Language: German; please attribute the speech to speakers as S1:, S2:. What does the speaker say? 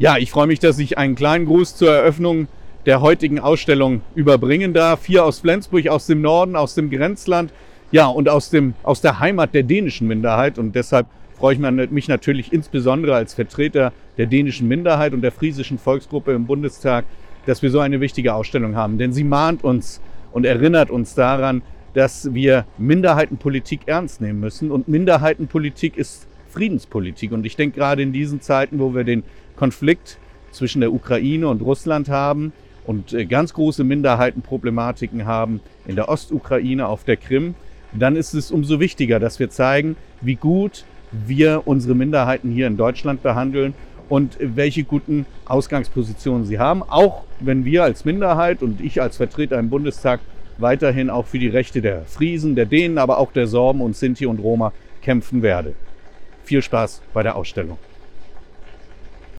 S1: Ja, ich freue mich, dass ich einen kleinen Gruß zur Eröffnung der heutigen Ausstellung überbringen darf. Hier aus Flensburg, aus dem Norden, aus dem Grenzland, ja, und aus, dem, aus der Heimat der dänischen Minderheit. Und deshalb freue ich mich natürlich insbesondere als Vertreter der dänischen Minderheit und der friesischen Volksgruppe im Bundestag, dass wir so eine wichtige Ausstellung haben. Denn sie mahnt uns und erinnert uns daran, dass wir Minderheitenpolitik ernst nehmen müssen. Und Minderheitenpolitik ist Friedenspolitik. Und ich denke gerade in diesen Zeiten, wo wir den Konflikt zwischen der Ukraine und Russland haben und äh, ganz große Minderheitenproblematiken haben in der Ostukraine, auf der Krim, dann ist es umso wichtiger, dass wir zeigen, wie gut wir unsere Minderheiten hier in Deutschland behandeln und welche guten Ausgangspositionen sie haben, auch wenn wir als Minderheit und ich als Vertreter im Bundestag weiterhin auch für die Rechte der Friesen, der Dänen, aber auch der Sorben und Sinti und Roma kämpfen werde. Viel Spaß bei der Ausstellung.